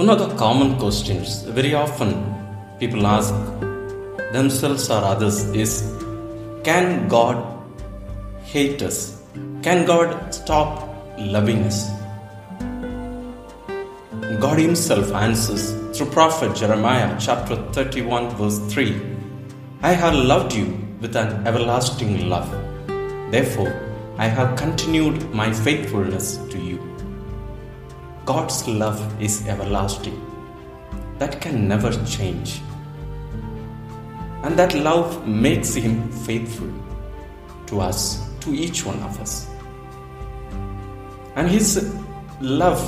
One of the common questions very often people ask themselves or others is Can God hate us? Can God stop loving us? God Himself answers through prophet Jeremiah chapter 31 verse 3 I have loved you with an everlasting love. Therefore, I have continued my faithfulness to you. God's love is everlasting. That can never change. And that love makes Him faithful to us, to each one of us. And His love,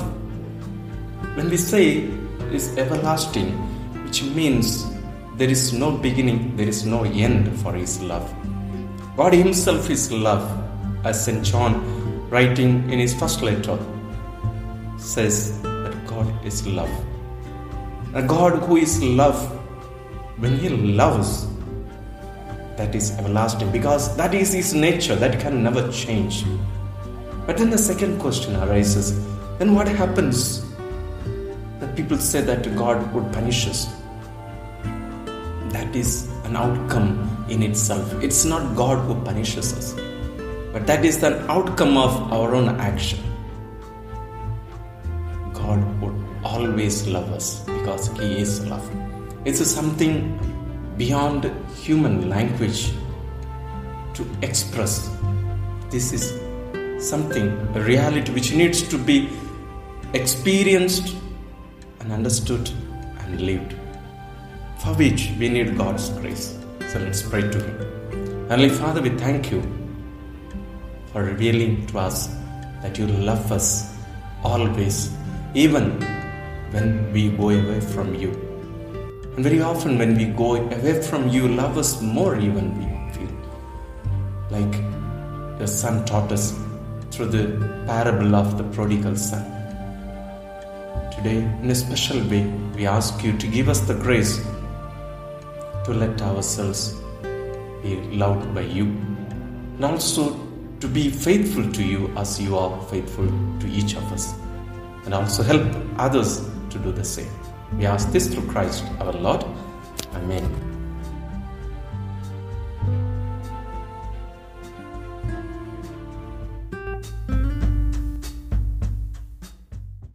when we say is everlasting, which means there is no beginning, there is no end for His love. God Himself is love, as St. John, writing in his first letter, says that God is love. A God who is love, when He loves, that is everlasting because that is His nature, that can never change. But then the second question arises then what happens that people say that God would punish us? That is an outcome in itself. It's not God who punishes us, but that is an outcome of our own action. God would always love us because He is love. It's something beyond human language to express. This is something, a reality which needs to be experienced and understood and lived. For which we need God's grace. So let's pray to Him. Heavenly Father, we thank you for revealing to us that you love us always, even when we go away from you. And very often, when we go away from you, love us more, even we feel. Like your son taught us through the parable of the prodigal son. Today, in a special way, we ask you to give us the grace to let ourselves be loved by you and also to be faithful to you as you are faithful to each of us and also help others to do the same. We ask this through Christ our Lord. Amen.